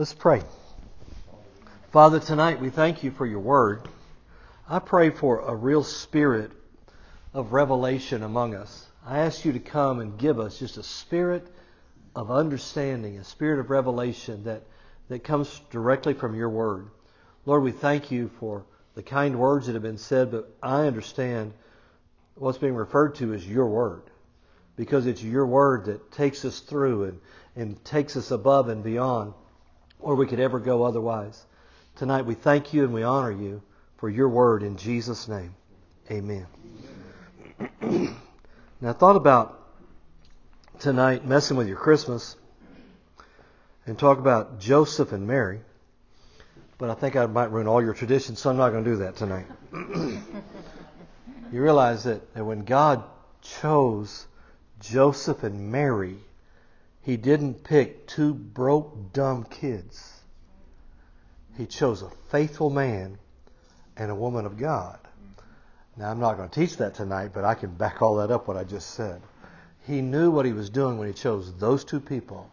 Let's pray. Father, tonight we thank you for your word. I pray for a real spirit of revelation among us. I ask you to come and give us just a spirit of understanding, a spirit of revelation that, that comes directly from your word. Lord, we thank you for the kind words that have been said, but I understand what's being referred to as your word because it's your word that takes us through and, and takes us above and beyond where we could ever go otherwise. Tonight we thank you and we honor you for your word in Jesus' name. Amen. now I thought about tonight messing with your Christmas and talk about Joseph and Mary, but I think I might ruin all your traditions, so I'm not going to do that tonight. you realize that, that when God chose Joseph and Mary, he didn't pick two broke, dumb kids. He chose a faithful man and a woman of God. Now, I'm not going to teach that tonight, but I can back all that up what I just said. He knew what he was doing when he chose those two people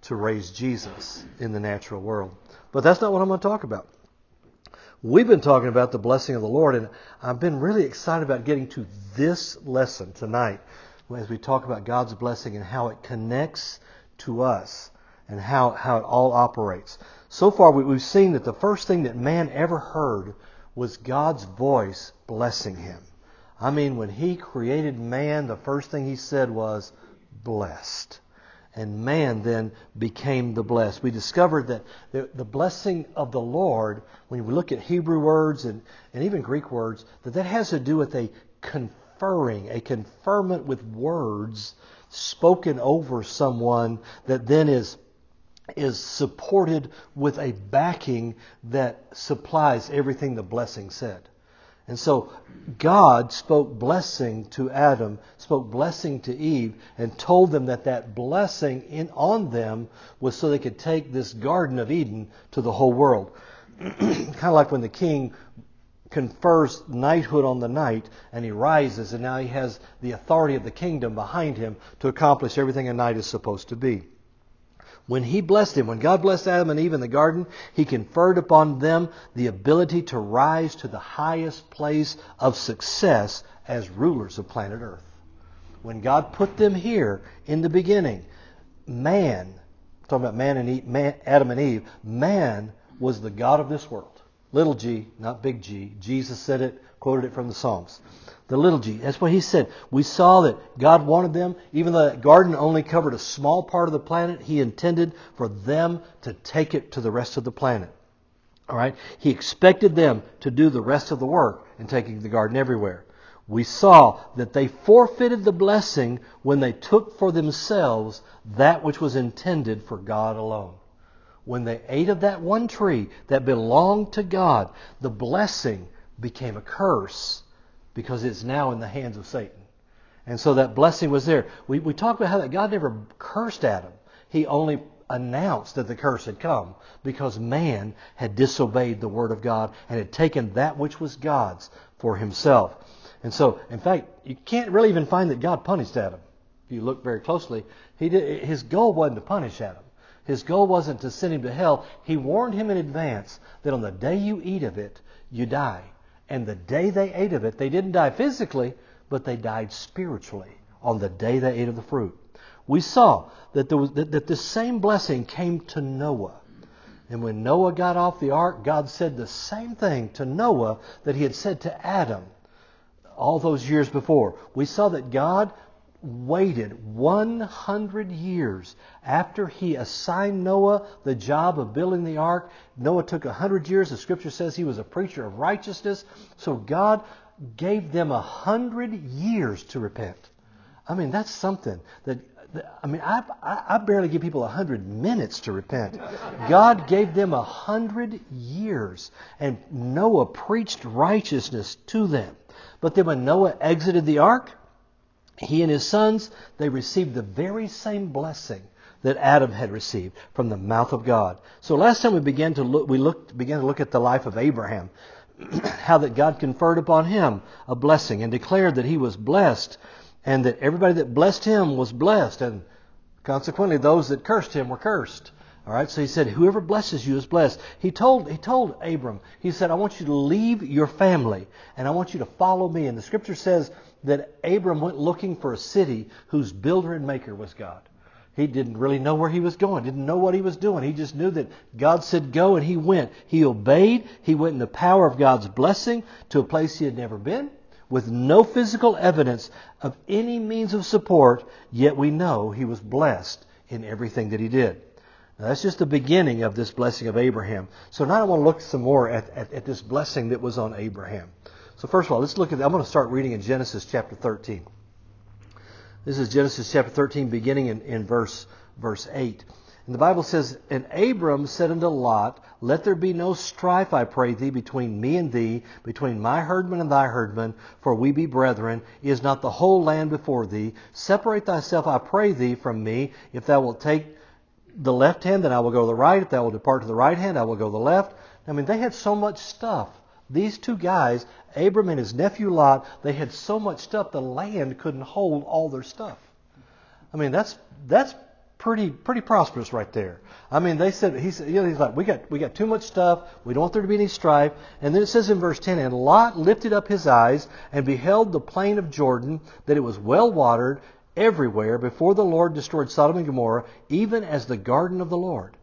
to raise Jesus in the natural world. But that's not what I'm going to talk about. We've been talking about the blessing of the Lord, and I've been really excited about getting to this lesson tonight as we talk about God's blessing and how it connects to us and how, how it all operates. So far, we, we've seen that the first thing that man ever heard was God's voice blessing him. I mean, when he created man, the first thing he said was, blessed. And man then became the blessed. We discovered that the, the blessing of the Lord, when we look at Hebrew words and, and even Greek words, that that has to do with a conferring, a conferment with words spoken over someone that then is is supported with a backing that supplies everything the blessing said. And so God spoke blessing to Adam, spoke blessing to Eve, and told them that that blessing in, on them was so they could take this Garden of Eden to the whole world. kind of like when the king confers knighthood on the knight and he rises and now he has the authority of the kingdom behind him to accomplish everything a knight is supposed to be. When he blessed him, when God blessed Adam and Eve in the garden, he conferred upon them the ability to rise to the highest place of success as rulers of planet Earth. When God put them here in the beginning, man, talking about man and Eve, man, Adam and Eve, man was the God of this world. Little g, not big G. Jesus said it, quoted it from the Psalms the little g. That's what he said. We saw that God wanted them, even though that garden only covered a small part of the planet, he intended for them to take it to the rest of the planet. All right? He expected them to do the rest of the work in taking the garden everywhere. We saw that they forfeited the blessing when they took for themselves that which was intended for God alone. When they ate of that one tree that belonged to God, the blessing became a curse because it's now in the hands of Satan. And so that blessing was there. We, we talked about how that God never cursed Adam. He only announced that the curse had come because man had disobeyed the word of God and had taken that which was God's for himself. And so, in fact, you can't really even find that God punished Adam. If you look very closely, he did, his goal wasn't to punish Adam. His goal wasn't to send him to hell. He warned him in advance that on the day you eat of it, you die. And the day they ate of it, they didn't die physically, but they died spiritually on the day they ate of the fruit. We saw that, there was, that, that the same blessing came to Noah. And when Noah got off the ark, God said the same thing to Noah that he had said to Adam all those years before. We saw that God waited 100 years after he assigned Noah the job of building the ark. Noah took 100 years. The scripture says he was a preacher of righteousness. So God gave them 100 years to repent. I mean, that's something that. I mean, I, I barely give people 100 minutes to repent. God gave them 100 years, and Noah preached righteousness to them. But then when Noah exited the ark, he and his sons, they received the very same blessing that Adam had received from the mouth of God. So last time we began to look, we looked, began to look at the life of Abraham, how that God conferred upon him a blessing and declared that he was blessed and that everybody that blessed him was blessed and consequently those that cursed him were cursed. All right, so he said, "Whoever blesses you is blessed." He told he told Abram, he said, "I want you to leave your family and I want you to follow me." And the scripture says that Abram went looking for a city whose builder and maker was God. He didn't really know where he was going, didn't know what he was doing. He just knew that God said go and he went. He obeyed. He went in the power of God's blessing to a place he had never been with no physical evidence of any means of support, yet we know he was blessed in everything that he did. Now, that's just the beginning of this blessing of Abraham. So now I want to look some more at, at, at this blessing that was on Abraham. So first of all, let's look at. I'm going to start reading in Genesis chapter 13. This is Genesis chapter 13, beginning in, in verse verse 8. And the Bible says, And Abram said unto Lot, Let there be no strife, I pray thee, between me and thee, between my herdmen and thy herdmen, for we be brethren. Is not the whole land before thee? Separate thyself, I pray thee, from me. If thou wilt take the left hand, then I will go to the right. If thou wilt depart to the right hand, I will go to the left. I mean, they had so much stuff. These two guys, Abram and his nephew Lot, they had so much stuff the land couldn't hold all their stuff. I mean, that's that's pretty pretty prosperous right there. I mean, they said he said, you know, he's like, we got we got too much stuff. We don't want there to be any strife. And then it says in verse 10, and Lot lifted up his eyes and beheld the plain of Jordan, that it was well watered everywhere before the Lord destroyed Sodom and Gomorrah, even as the garden of the Lord,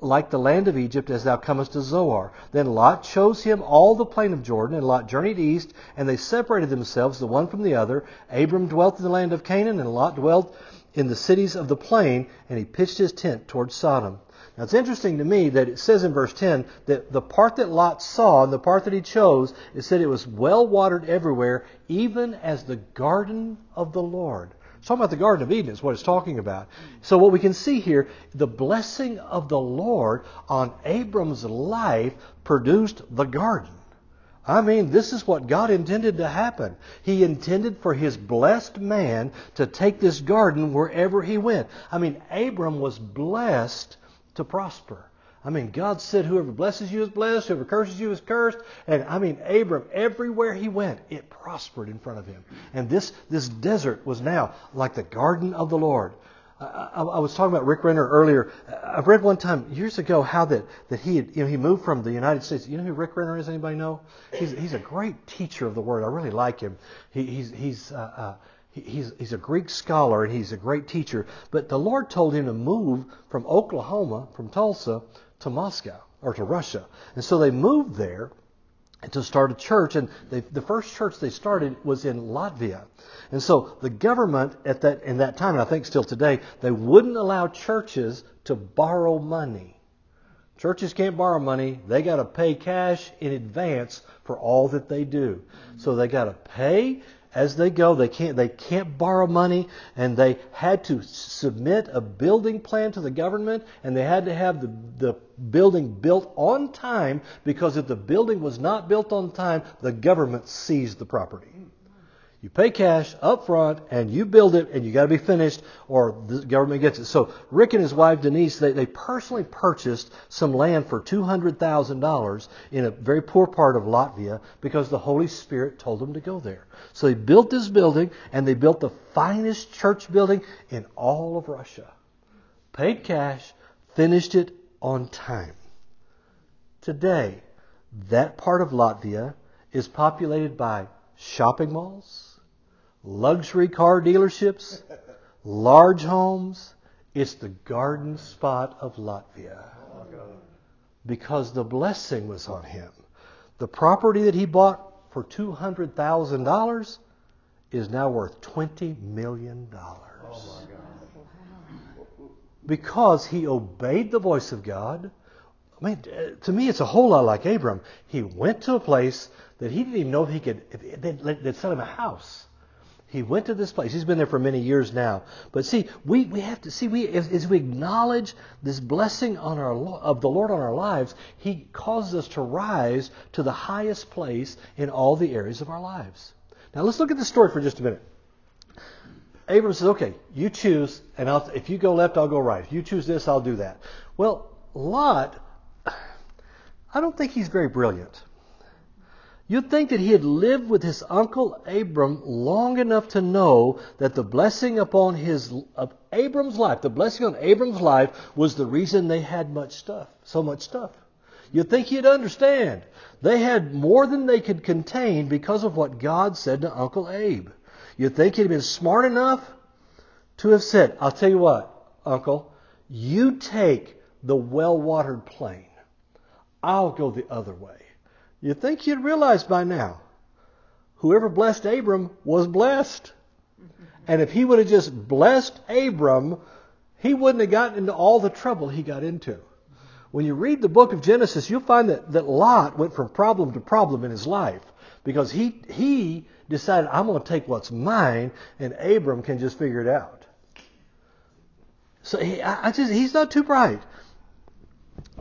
like the land of Egypt, as thou comest to Zoar. Then Lot chose him all the plain of Jordan, and Lot journeyed east, and they separated themselves the one from the other. Abram dwelt in the land of Canaan, and Lot dwelt in the cities of the plain, and he pitched his tent towards Sodom. Now it's interesting to me that it says in verse 10 that the part that Lot saw and the part that he chose, it said it was well watered everywhere, even as the garden of the Lord. It's talking about the Garden of Eden is what it's talking about. So what we can see here, the blessing of the Lord on Abram's life produced the garden. I mean, this is what God intended to happen. He intended for his blessed man to take this garden wherever he went. I mean, Abram was blessed to prosper. I mean, God said, whoever blesses you is blessed, whoever curses you is cursed. And I mean, Abram, everywhere he went, it prospered in front of him. And this, this desert was now like the garden of the Lord. I, I, I was talking about Rick Renner earlier. I've read one time years ago how that, that he had, you know, he moved from the United States. You know who Rick Renner is? Anybody know? He's, he's a great teacher of the Word. I really like him. He, he's, he's, uh, uh, He's, he's a Greek scholar and he's a great teacher. But the Lord told him to move from Oklahoma, from Tulsa, to Moscow or to Russia. And so they moved there to start a church. And they, the first church they started was in Latvia. And so the government at that in that time, and I think still today, they wouldn't allow churches to borrow money. Churches can't borrow money. They got to pay cash in advance for all that they do. So they got to pay as they go. They can't, they can't borrow money, and they had to submit a building plan to the government, and they had to have the, the building built on time because if the building was not built on time, the government seized the property. You pay cash up front and you build it and you got to be finished or the government gets it. So Rick and his wife Denise, they, they personally purchased some land for $200,000 in a very poor part of Latvia because the Holy Spirit told them to go there. So they built this building and they built the finest church building in all of Russia. Paid cash, finished it on time. Today, that part of Latvia is populated by shopping malls, luxury car dealerships, large homes. It's the garden spot of Latvia. Because the blessing was on him. The property that he bought for $200,000 is now worth $20 million. Because he obeyed the voice of God. I mean, to me, it's a whole lot like Abram. He went to a place that he didn't even know if he could, they'd, they'd sell him a house. He went to this place. He's been there for many years now. But see, we, we have to see we as, as we acknowledge this blessing on our of the Lord on our lives, He causes us to rise to the highest place in all the areas of our lives. Now let's look at the story for just a minute. Abram says, "Okay, you choose, and I'll, if you go left, I'll go right. If you choose this, I'll do that." Well, Lot, I don't think he's very brilliant. You'd think that he had lived with his uncle Abram long enough to know that the blessing upon his of Abram's life, the blessing on Abram's life was the reason they had much stuff, so much stuff. You'd think he'd understand. They had more than they could contain because of what God said to Uncle Abe. You'd think he'd been smart enough to have said, I'll tell you what, Uncle, you take the well watered plain. I'll go the other way. You'd think you'd realize by now. Whoever blessed Abram was blessed. And if he would have just blessed Abram, he wouldn't have gotten into all the trouble he got into. When you read the book of Genesis, you'll find that, that Lot went from problem to problem in his life because he, he decided, I'm going to take what's mine, and Abram can just figure it out. So he, I just, he's not too bright.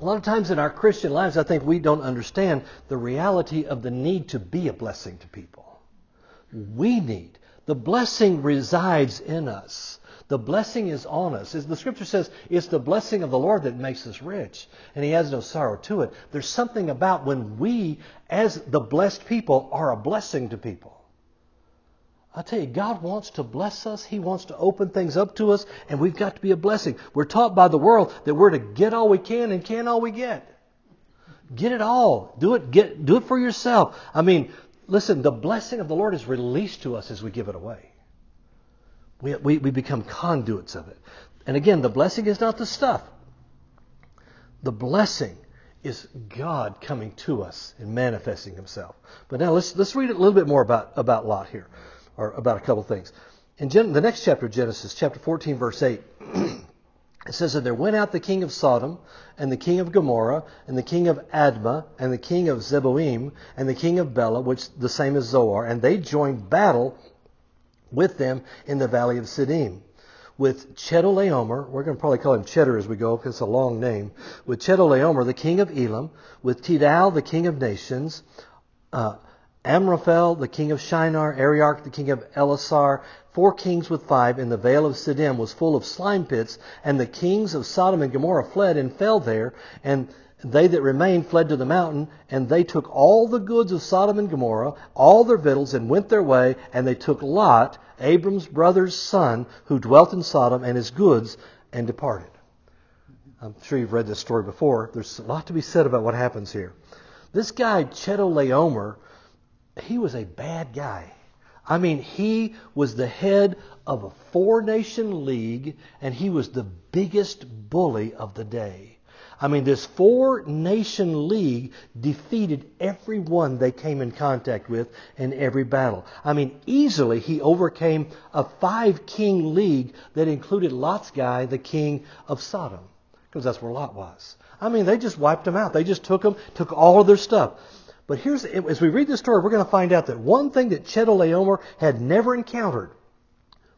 A lot of times in our Christian lives, I think we don't understand the reality of the need to be a blessing to people. We need. The blessing resides in us. The blessing is on us. As the scripture says, it's the blessing of the Lord that makes us rich, and He has no sorrow to it. There's something about when we, as the blessed people, are a blessing to people. I tell you, God wants to bless us. He wants to open things up to us, and we've got to be a blessing. We're taught by the world that we're to get all we can and can all we get. Get it all. Do it. Get. Do it for yourself. I mean, listen. The blessing of the Lord is released to us as we give it away. We, we, we become conduits of it. And again, the blessing is not the stuff. The blessing is God coming to us and manifesting Himself. But now let's let's read a little bit more about about Lot here, or about a couple things. In Gen- the next chapter of Genesis, chapter 14, verse 8, it says that there went out the king of Sodom, and the king of Gomorrah, and the king of Admah, and the king of Zeboim, and the king of Bela, which the same as Zoar, and they joined battle with them in the valley of Siddim. With Chedorlaomer, we're going to probably call him Cheddar as we go because it's a long name. With Chedorlaomer, the king of Elam, with Tidal, the king of nations, uh, Amraphel, the king of Shinar, Arioch, the king of Elasar, four kings with five, and the vale of Siddim was full of slime pits, and the kings of Sodom and Gomorrah fled and fell there, and they that remained fled to the mountain, and they took all the goods of Sodom and Gomorrah, all their victuals, and went their way, and they took Lot, Abram's brother's son, who dwelt in Sodom, and his goods, and departed. I'm sure you've read this story before. There's a lot to be said about what happens here. This guy, Chedorlaomer, he was a bad guy. I mean, he was the head of a four nation league, and he was the biggest bully of the day. I mean, this four nation league defeated everyone they came in contact with in every battle. I mean, easily he overcame a five king league that included Lot's guy, the king of Sodom, because that's where Lot was. I mean, they just wiped them out. They just took them, took all of their stuff. But here's, as we read this story, we're going to find out that one thing that Chedorlaomer had never encountered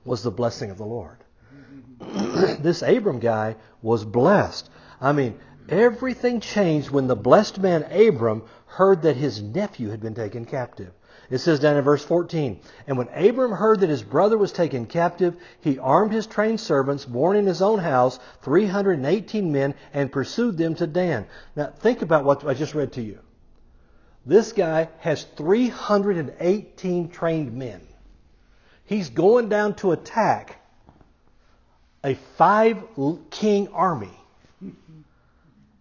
was the blessing of the Lord. this Abram guy was blessed. I mean, Everything changed when the blessed man Abram heard that his nephew had been taken captive. It says down in verse 14, And when Abram heard that his brother was taken captive, he armed his trained servants, born in his own house, 318 men, and pursued them to Dan. Now think about what I just read to you. This guy has 318 trained men. He's going down to attack a five king army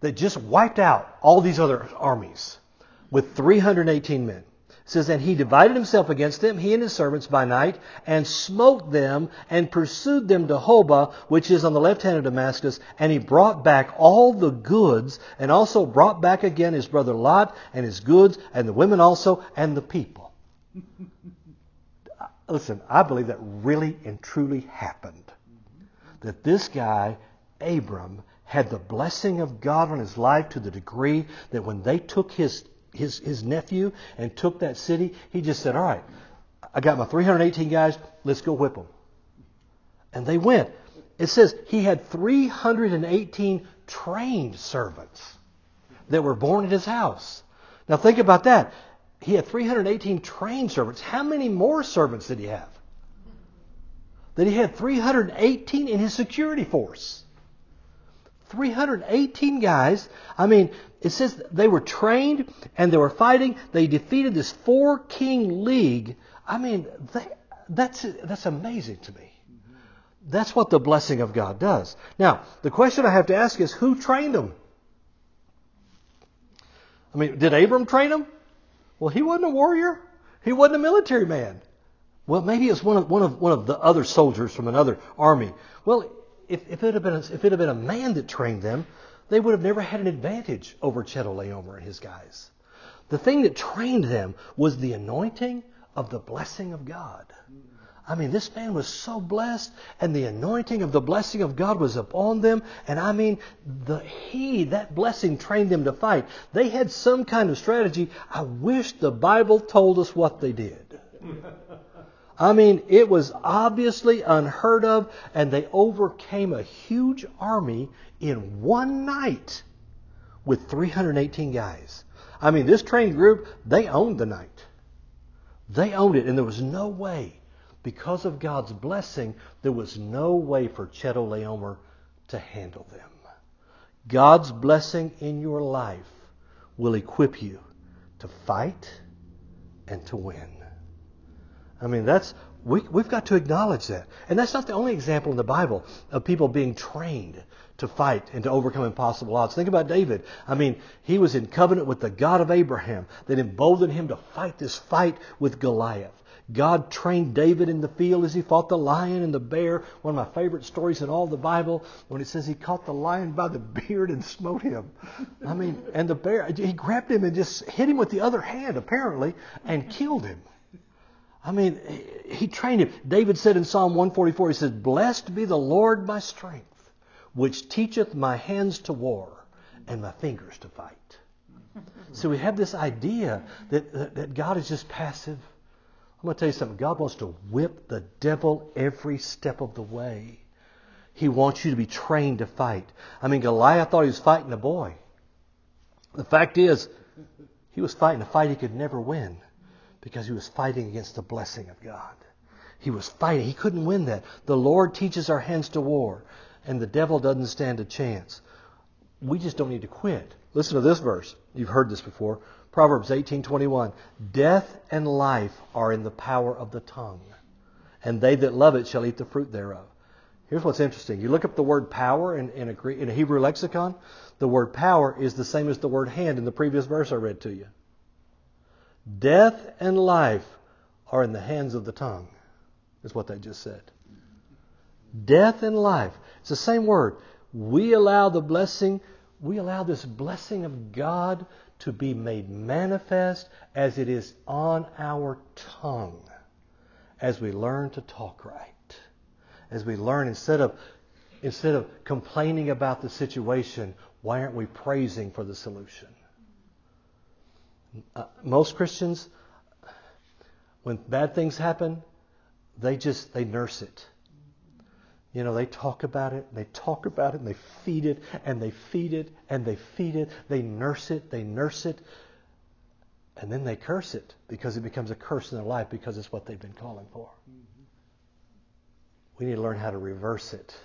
that just wiped out all these other armies with 318 men. Says, And he divided himself against them, he and his servants, by night, and smote them, and pursued them to Hobah, which is on the left hand of Damascus, and he brought back all the goods, and also brought back again his brother Lot, and his goods, and the women also, and the people. Listen, I believe that really and truly happened. That this guy, Abram, had the blessing of God on his life to the degree that when they took his, his, his nephew and took that city, he just said, All right, I got my 318 guys, let's go whip them. And they went. It says he had 318 trained servants that were born at his house. Now think about that. He had 318 trained servants. How many more servants did he have? That he had 318 in his security force. 318 guys. I mean, it says they were trained and they were fighting. They defeated this four king league. I mean, they, that's, that's amazing to me. That's what the blessing of God does. Now, the question I have to ask is who trained them? I mean, did Abram train them? Well, he wasn't a warrior. He wasn't a military man. Well, maybe it's one of, one of, one of the other soldiers from another army. Well, if, if, it had been a, if it had been a man that trained them, they would have never had an advantage over Chedorlaomer and his guys. The thing that trained them was the anointing of the blessing of God. I mean, this man was so blessed, and the anointing of the blessing of God was upon them. And I mean, the he, that blessing trained them to fight. They had some kind of strategy. I wish the Bible told us what they did. I mean, it was obviously unheard of, and they overcame a huge army in one night with 318 guys. I mean, this trained group, they owned the night. They owned it, and there was no way, because of God's blessing, there was no way for Chedorlaomer to handle them. God's blessing in your life will equip you to fight and to win. I mean, that's we, we've got to acknowledge that. And that's not the only example in the Bible of people being trained to fight and to overcome impossible odds. Think about David. I mean, he was in covenant with the God of Abraham that emboldened him to fight this fight with Goliath. God trained David in the field as he fought the lion and the bear. One of my favorite stories in all the Bible when it says he caught the lion by the beard and smote him. I mean, and the bear, he grabbed him and just hit him with the other hand, apparently, and killed him. I mean, he trained him. David said in Psalm 144, he says, Blessed be the Lord my strength, which teacheth my hands to war and my fingers to fight. so we have this idea that, that God is just passive. I'm going to tell you something. God wants to whip the devil every step of the way. He wants you to be trained to fight. I mean, Goliath thought he was fighting a boy. The fact is, he was fighting a fight he could never win because he was fighting against the blessing of God. He was fighting. He couldn't win that. The Lord teaches our hands to war, and the devil doesn't stand a chance. We just don't need to quit. Listen to this verse. You've heard this before. Proverbs 18:21. Death and life are in the power of the tongue, and they that love it shall eat the fruit thereof. Here's what's interesting. You look up the word power in, in, a, in a Hebrew lexicon. The word power is the same as the word hand in the previous verse I read to you. Death and life are in the hands of the tongue, is what they just said. Death and life. It's the same word. We allow the blessing, we allow this blessing of God to be made manifest as it is on our tongue as we learn to talk right. As we learn instead of instead of complaining about the situation, why aren't we praising for the solution? Uh, most Christians, when bad things happen, they just they nurse it. You know, they talk about it, and they talk about it, and they feed it, and they feed it, and they feed it. They nurse it, they nurse it, and then they curse it because it becomes a curse in their life because it's what they've been calling for. We need to learn how to reverse it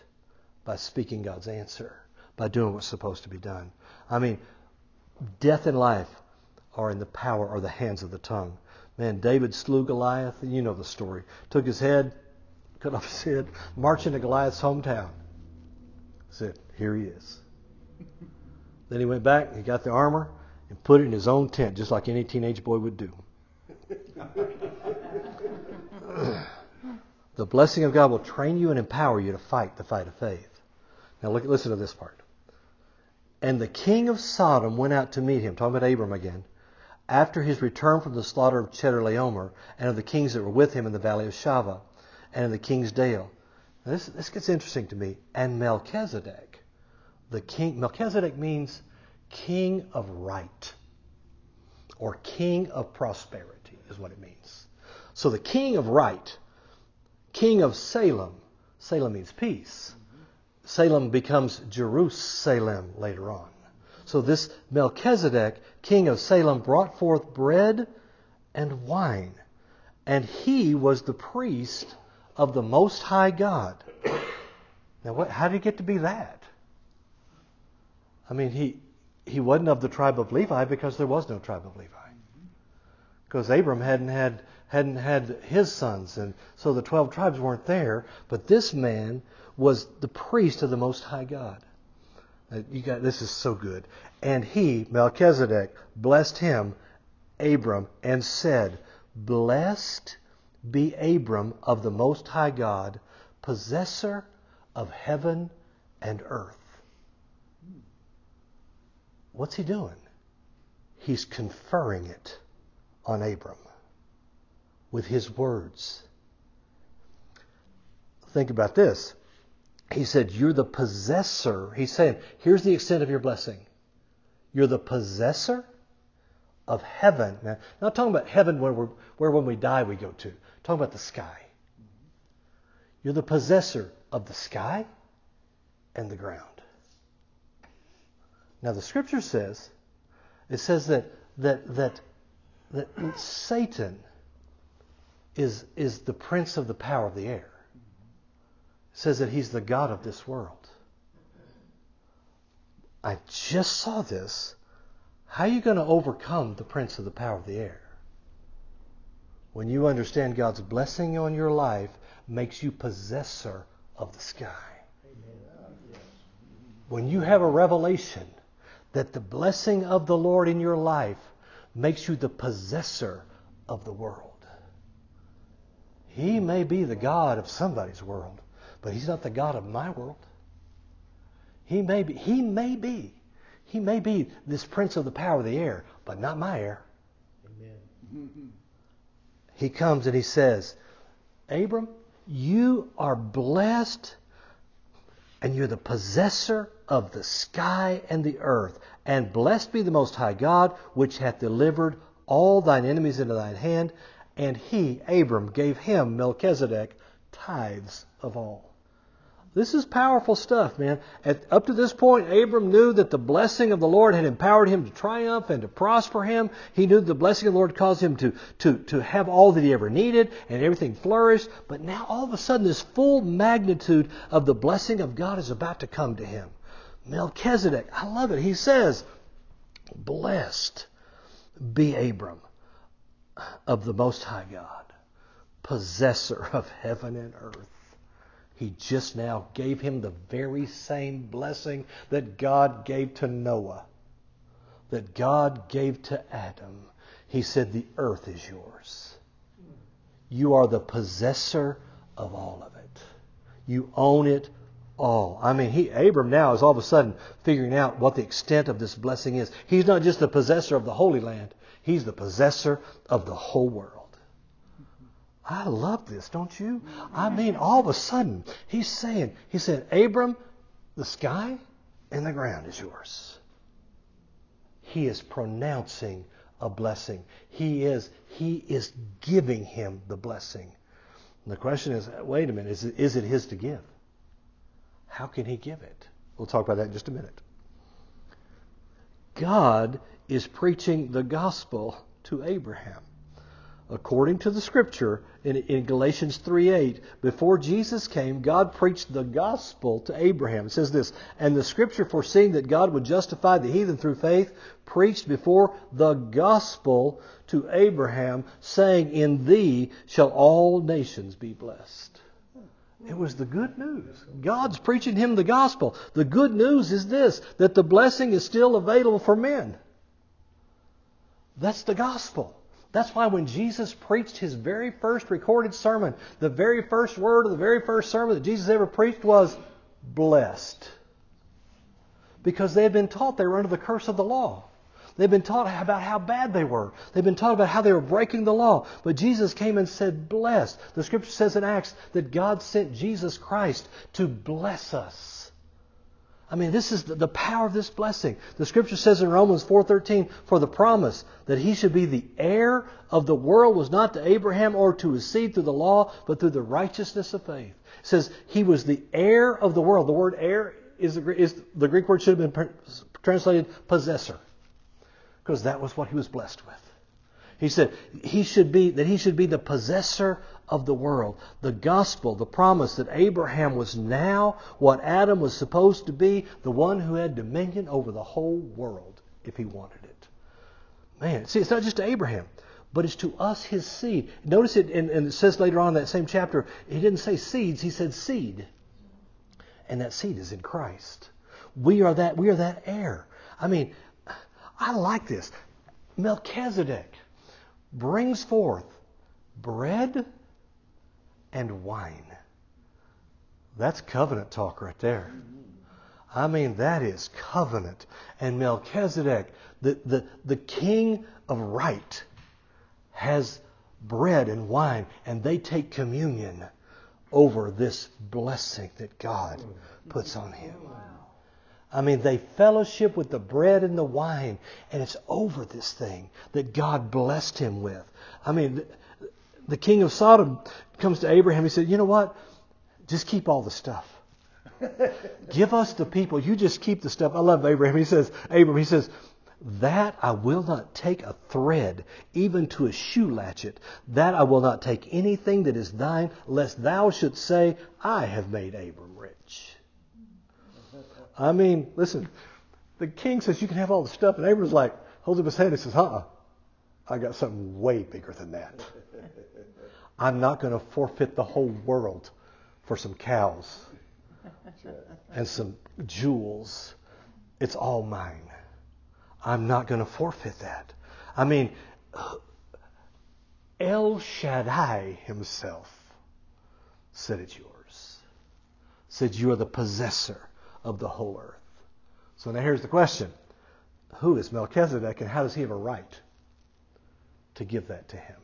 by speaking God's answer, by doing what's supposed to be done. I mean, death and life are in the power or the hands of the tongue. Man, David slew Goliath. You know the story. Took his head, cut off his head, marched into Goliath's hometown. Said, Here he is. Then he went back, he got the armor, and put it in his own tent, just like any teenage boy would do. the blessing of God will train you and empower you to fight the fight of faith. Now look, listen to this part. And the king of Sodom went out to meet him, talking about Abram again, after his return from the slaughter of Chedorlaomer and of the kings that were with him in the valley of Shaveh and in the king's dale. This, this gets interesting to me. And Melchizedek, the king, Melchizedek means king of right or king of prosperity is what it means. So the king of right, king of Salem, Salem means peace. Salem becomes Jerusalem later on. So this Melchizedek, king of Salem, brought forth bread and wine, and he was the priest of the Most High God. Now, what, how did he get to be that? I mean, he, he wasn't of the tribe of Levi because there was no tribe of Levi. Because Abram hadn't had, hadn't had his sons, and so the 12 tribes weren't there. But this man was the priest of the Most High God. Uh, you got, this is so good. And he, Melchizedek, blessed him, Abram, and said, Blessed be Abram of the Most High God, possessor of heaven and earth. What's he doing? He's conferring it on Abram with his words. Think about this. He said, You're the possessor. He's saying, Here's the extent of your blessing. You're the possessor of heaven. Now, not talking about heaven where, we're, where when we die we go to. I'm talking about the sky. You're the possessor of the sky and the ground. Now the scripture says, it says that that that that Satan is is the prince of the power of the air. Says that he's the god of this world. I just saw this. How are you going to overcome the prince of the power of the air? When you understand God's blessing on your life makes you possessor of the sky. When you have a revelation that the blessing of the Lord in your life makes you the possessor of the world. He may be the God of somebody's world, but he's not the God of my world. He may be, he may be, he may be this prince of the power of the air, but not my air. Amen. He comes and he says, Abram, you are blessed and you're the possessor of the sky and the earth. And blessed be the Most High God, which hath delivered all thine enemies into thine hand. And he, Abram, gave him, Melchizedek, tithes of all. This is powerful stuff, man. At, up to this point, Abram knew that the blessing of the Lord had empowered him to triumph and to prosper him. He knew the blessing of the Lord caused him to, to, to have all that he ever needed and everything flourished. But now all of a sudden, this full magnitude of the blessing of God is about to come to him. Melchizedek, I love it. He says, Blessed be Abram of the Most High God, possessor of heaven and earth. He just now gave him the very same blessing that God gave to Noah, that God gave to Adam. He said, The earth is yours. You are the possessor of all of it. You own it all. I mean, he, Abram now is all of a sudden figuring out what the extent of this blessing is. He's not just the possessor of the Holy Land, he's the possessor of the whole world. I love this, don't you? I mean, all of a sudden, he's saying, he said, Abram, the sky and the ground is yours. He is pronouncing a blessing. He is, he is giving him the blessing. And the question is, wait a minute, is it, is it his to give? How can he give it? We'll talk about that in just a minute. God is preaching the gospel to Abraham according to the scripture in, in Galatians 3:8, before Jesus came, God preached the gospel to Abraham. It says this, and the scripture foreseeing that God would justify the heathen through faith, preached before the gospel to Abraham, saying, In thee shall all nations be blessed. It was the good news. God's preaching him the gospel. The good news is this that the blessing is still available for men. That's the gospel. That's why when Jesus preached his very first recorded sermon, the very first word of the very first sermon that Jesus ever preached was blessed. Because they had been taught they were under the curse of the law. They've been taught about how bad they were. They've been taught about how they were breaking the law. But Jesus came and said, blessed. The scripture says in Acts that God sent Jesus Christ to bless us. I mean, this is the power of this blessing. The scripture says in Romans 4:13, "For the promise that he should be the heir of the world was not to Abraham or to his seed through the law, but through the righteousness of faith." It says he was the heir of the world. The word heir is the, is the Greek word should have been translated possessor, because that was what he was blessed with. He said he should be that he should be the possessor of the world. The gospel, the promise that Abraham was now what Adam was supposed to be, the one who had dominion over the whole world if he wanted it. Man, see, it's not just to Abraham, but it's to us his seed. Notice it, and, and it says later on in that same chapter, he didn't say seeds, he said seed. And that seed is in Christ. We are that, we are that heir. I mean, I like this. Melchizedek brings forth bread and wine. That's covenant talk right there. I mean, that is covenant. And Melchizedek, the, the, the king of right, has bread and wine, and they take communion over this blessing that God puts on him. I mean, they fellowship with the bread and the wine, and it's over this thing that God blessed him with. I mean, the king of Sodom comes to Abraham. He said, You know what? Just keep all the stuff. Give us the people. You just keep the stuff. I love Abraham. He says, Abraham, he says, that I will not take a thread, even to a shoe latchet. That I will not take anything that is thine, lest thou shouldst say, I have made Abram rich. I mean, listen, the king says you can have all the stuff, and Abram's like, holds up his head and says, huh, I got something way bigger than that. I'm not going to forfeit the whole world for some cows and some jewels. It's all mine. I'm not going to forfeit that. I mean, El Shaddai himself said it's yours. Said you are the possessor of the whole earth. So now here's the question. Who is Melchizedek and how does he have a right to give that to him?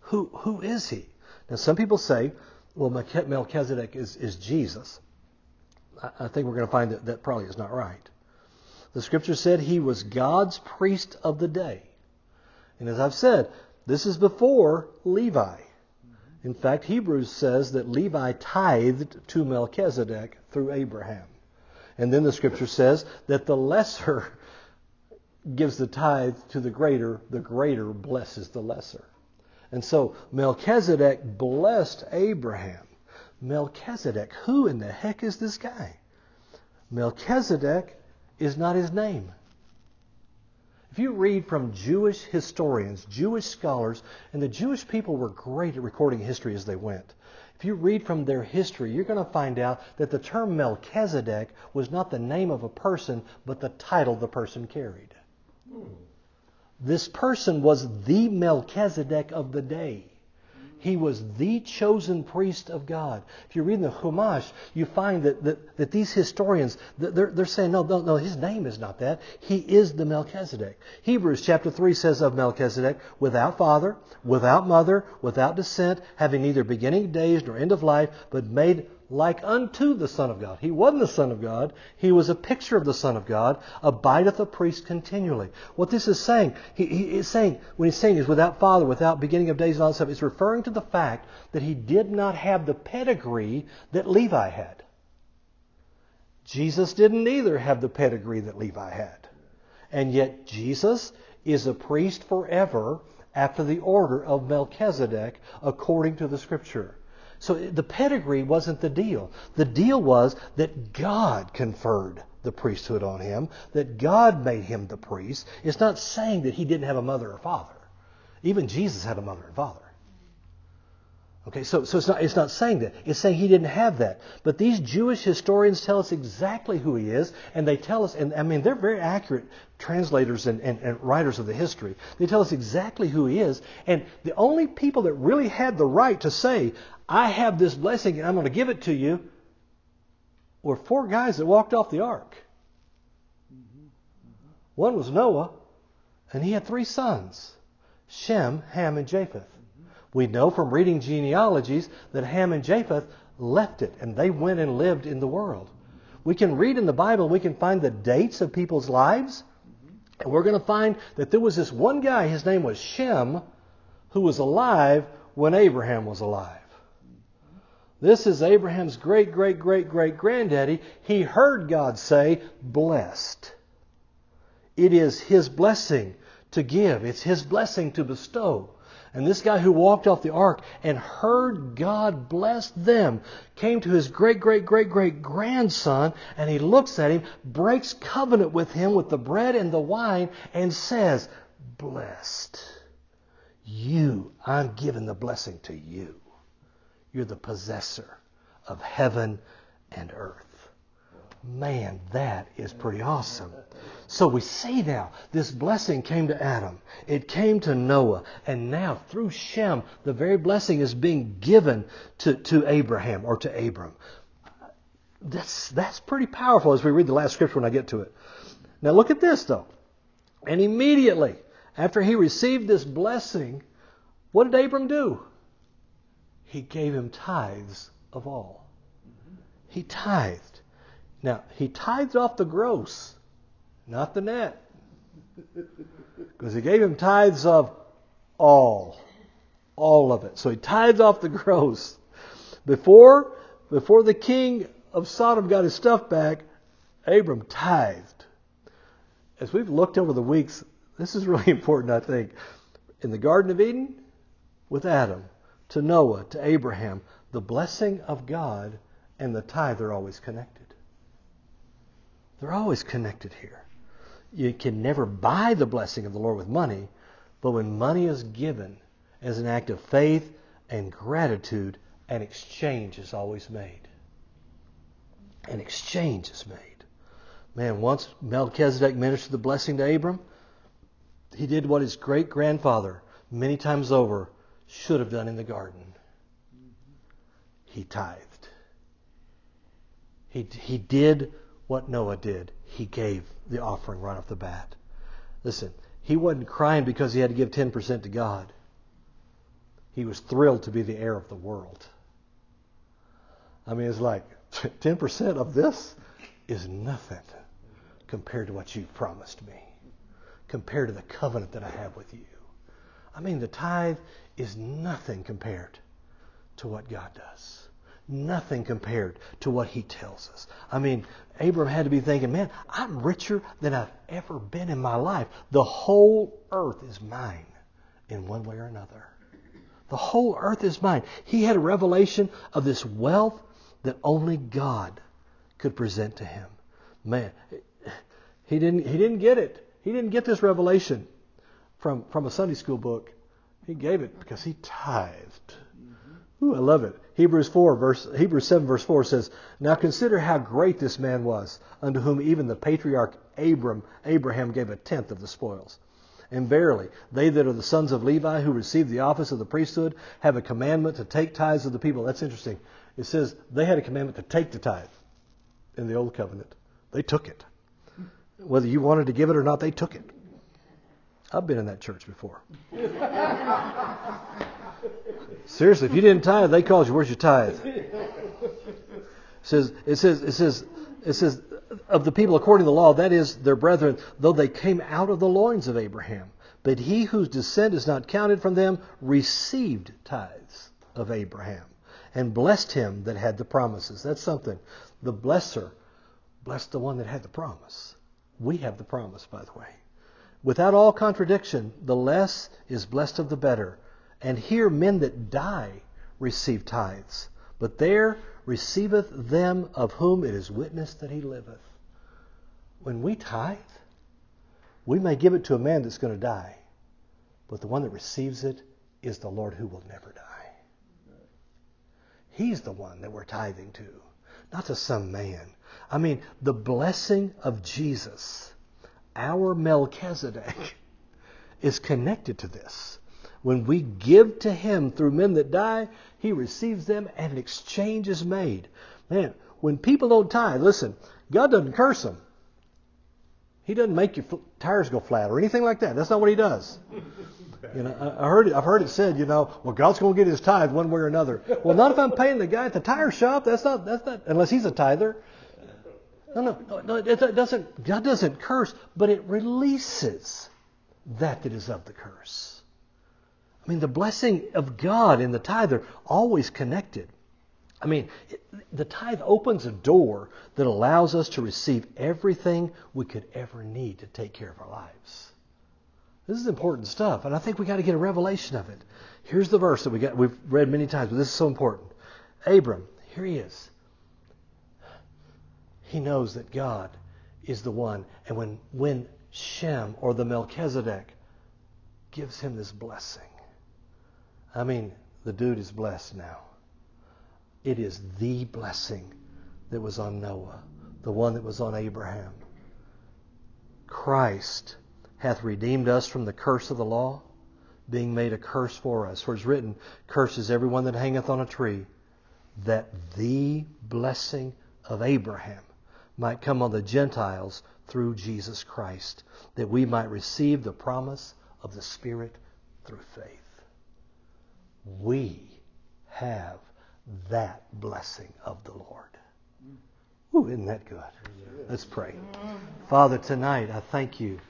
Who, who is he? Now, some people say, well, Melchizedek is, is Jesus. I, I think we're going to find that that probably is not right. The scripture said he was God's priest of the day. And as I've said, this is before Levi. In fact, Hebrews says that Levi tithed to Melchizedek through Abraham. And then the scripture says that the lesser gives the tithe to the greater, the greater blesses the lesser. And so Melchizedek blessed Abraham. Melchizedek, who in the heck is this guy? Melchizedek is not his name. If you read from Jewish historians, Jewish scholars, and the Jewish people were great at recording history as they went. If you read from their history, you're going to find out that the term Melchizedek was not the name of a person, but the title the person carried. Hmm. This person was the Melchizedek of the day. He was the chosen priest of God. If you read the Chumash, you find that, that, that these historians, they're, they're saying, no, no, no, his name is not that. He is the Melchizedek. Hebrews chapter 3 says of Melchizedek, without father, without mother, without descent, having neither beginning days nor end of life, but made like unto the Son of God. He wasn't the Son of God. He was a picture of the Son of God, abideth a priest continually. What this is saying, he, he is saying, when he's saying is without father, without beginning of days and all that stuff, it's referring to the fact that he did not have the pedigree that Levi had. Jesus didn't either have the pedigree that Levi had. And yet Jesus is a priest forever after the order of Melchizedek according to the scripture. So the pedigree wasn't the deal. The deal was that God conferred the priesthood on him, that God made him the priest. It's not saying that he didn't have a mother or father. Even Jesus had a mother and father. Okay, so, so it's, not, it's not saying that. It's saying he didn't have that. But these Jewish historians tell us exactly who he is, and they tell us, and I mean, they're very accurate translators and, and, and writers of the history. They tell us exactly who he is, and the only people that really had the right to say, I have this blessing and I'm going to give it to you, were four guys that walked off the ark. One was Noah, and he had three sons Shem, Ham, and Japheth. We know from reading genealogies that Ham and Japheth left it and they went and lived in the world. We can read in the Bible, we can find the dates of people's lives, and we're going to find that there was this one guy, his name was Shem, who was alive when Abraham was alive. This is Abraham's great, great, great, great granddaddy. He heard God say, blessed. It is his blessing to give. It's his blessing to bestow. And this guy who walked off the ark and heard God bless them came to his great, great, great, great grandson and he looks at him, breaks covenant with him with the bread and the wine, and says, Blessed. You, I'm giving the blessing to you. You're the possessor of heaven and earth. Man, that is pretty awesome. So we see now this blessing came to Adam, it came to Noah, and now through Shem, the very blessing is being given to, to Abraham or to Abram. That's, that's pretty powerful as we read the last scripture when I get to it. Now look at this though. And immediately after he received this blessing, what did Abram do? He gave him tithes of all. He tithed. Now, he tithed off the gross, not the net. Because he gave him tithes of all. All of it. So he tithed off the gross. Before, before the king of Sodom got his stuff back, Abram tithed. As we've looked over the weeks, this is really important, I think. In the Garden of Eden, with Adam, to Noah, to Abraham, the blessing of God and the tithe are always connected. They're always connected here. You can never buy the blessing of the Lord with money, but when money is given as an act of faith and gratitude, an exchange is always made. An exchange is made. Man, once Melchizedek ministered the blessing to Abram, he did what his great grandfather, many times over, should have done in the garden. He tithed. He, he did what Noah did. He gave the offering right off the bat. Listen, he wasn't crying because he had to give 10% to God. He was thrilled to be the heir of the world. I mean, it's like 10% of this is nothing compared to what you've promised me, compared to the covenant that I have with you. I mean, the tithe is nothing compared to what God does. Nothing compared to what he tells us. I mean, Abram had to be thinking, man, I'm richer than I've ever been in my life. The whole earth is mine in one way or another. The whole earth is mine. He had a revelation of this wealth that only God could present to him. Man, he didn't, he didn't get it. He didn't get this revelation from, from a Sunday school book. He gave it because he tithed. Ooh, I love it. Hebrews 4 verse Hebrews 7 verse 4 says, "Now consider how great this man was, unto whom even the patriarch Abram Abraham gave a tenth of the spoils." And verily, they that are the sons of Levi who receive the office of the priesthood have a commandment to take tithes of the people. That's interesting. It says they had a commandment to take the tithe in the old covenant. They took it. Whether you wanted to give it or not, they took it. I've been in that church before. Seriously, if you didn't tithe, they called you. Where's your tithe? It says, it says, it says, it says, of the people according to the law, that is their brethren, though they came out of the loins of Abraham. But he whose descent is not counted from them received tithes of Abraham and blessed him that had the promises. That's something. The blesser blessed the one that had the promise. We have the promise, by the way. Without all contradiction, the less is blessed of the better. And here men that die receive tithes, but there receiveth them of whom it is witnessed that he liveth. When we tithe, we may give it to a man that's going to die, but the one that receives it is the Lord who will never die. He's the one that we're tithing to, not to some man. I mean, the blessing of Jesus, our Melchizedek, is connected to this. When we give to Him through men that die, He receives them and an exchange is made. Man, when people don't tithe, listen, God doesn't curse them. He doesn't make your tires go flat or anything like that. That's not what He does. You know, I heard it, I've heard it said, you know, well, God's going to get His tithe one way or another. Well, not if I'm paying the guy at the tire shop. That's not. That's not. Unless he's a tither. No, no, no, no it doesn't. God doesn't curse, but it releases that that is of the curse. I mean, the blessing of God and the tithe are always connected. I mean, the tithe opens a door that allows us to receive everything we could ever need to take care of our lives. This is important stuff, and I think we got to get a revelation of it. Here's the verse that we got we've read many times, but this is so important. Abram, here he is. He knows that God is the one. And when when Shem or the Melchizedek gives him this blessing. I mean, the dude is blessed now. It is the blessing that was on Noah, the one that was on Abraham. Christ hath redeemed us from the curse of the law, being made a curse for us. For it's written, Curses everyone that hangeth on a tree, that the blessing of Abraham might come on the Gentiles through Jesus Christ, that we might receive the promise of the Spirit through faith. We have that blessing of the Lord. Ooh, isn't that good? Let's pray. Father, tonight I thank you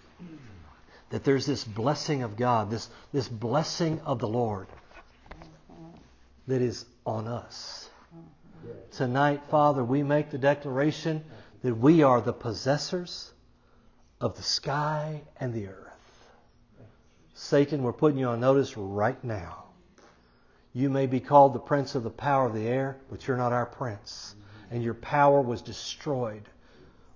that there's this blessing of God, this, this blessing of the Lord that is on us. Tonight, Father, we make the declaration that we are the possessors of the sky and the earth. Satan, we're putting you on notice right now. You may be called the prince of the power of the air, but you're not our prince. And your power was destroyed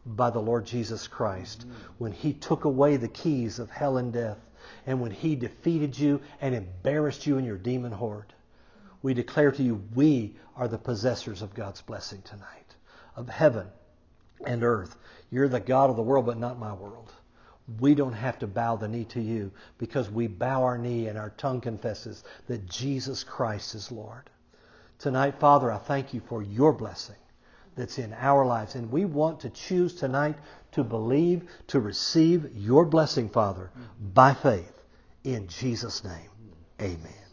by the Lord Jesus Christ when He took away the keys of hell and death and when He defeated you and embarrassed you in your demon horde. We declare to you, we are the possessors of God's blessing tonight, of heaven and earth. You're the God of the world, but not my world. We don't have to bow the knee to you because we bow our knee and our tongue confesses that Jesus Christ is Lord. Tonight, Father, I thank you for your blessing that's in our lives. And we want to choose tonight to believe, to receive your blessing, Father, by faith. In Jesus' name, amen.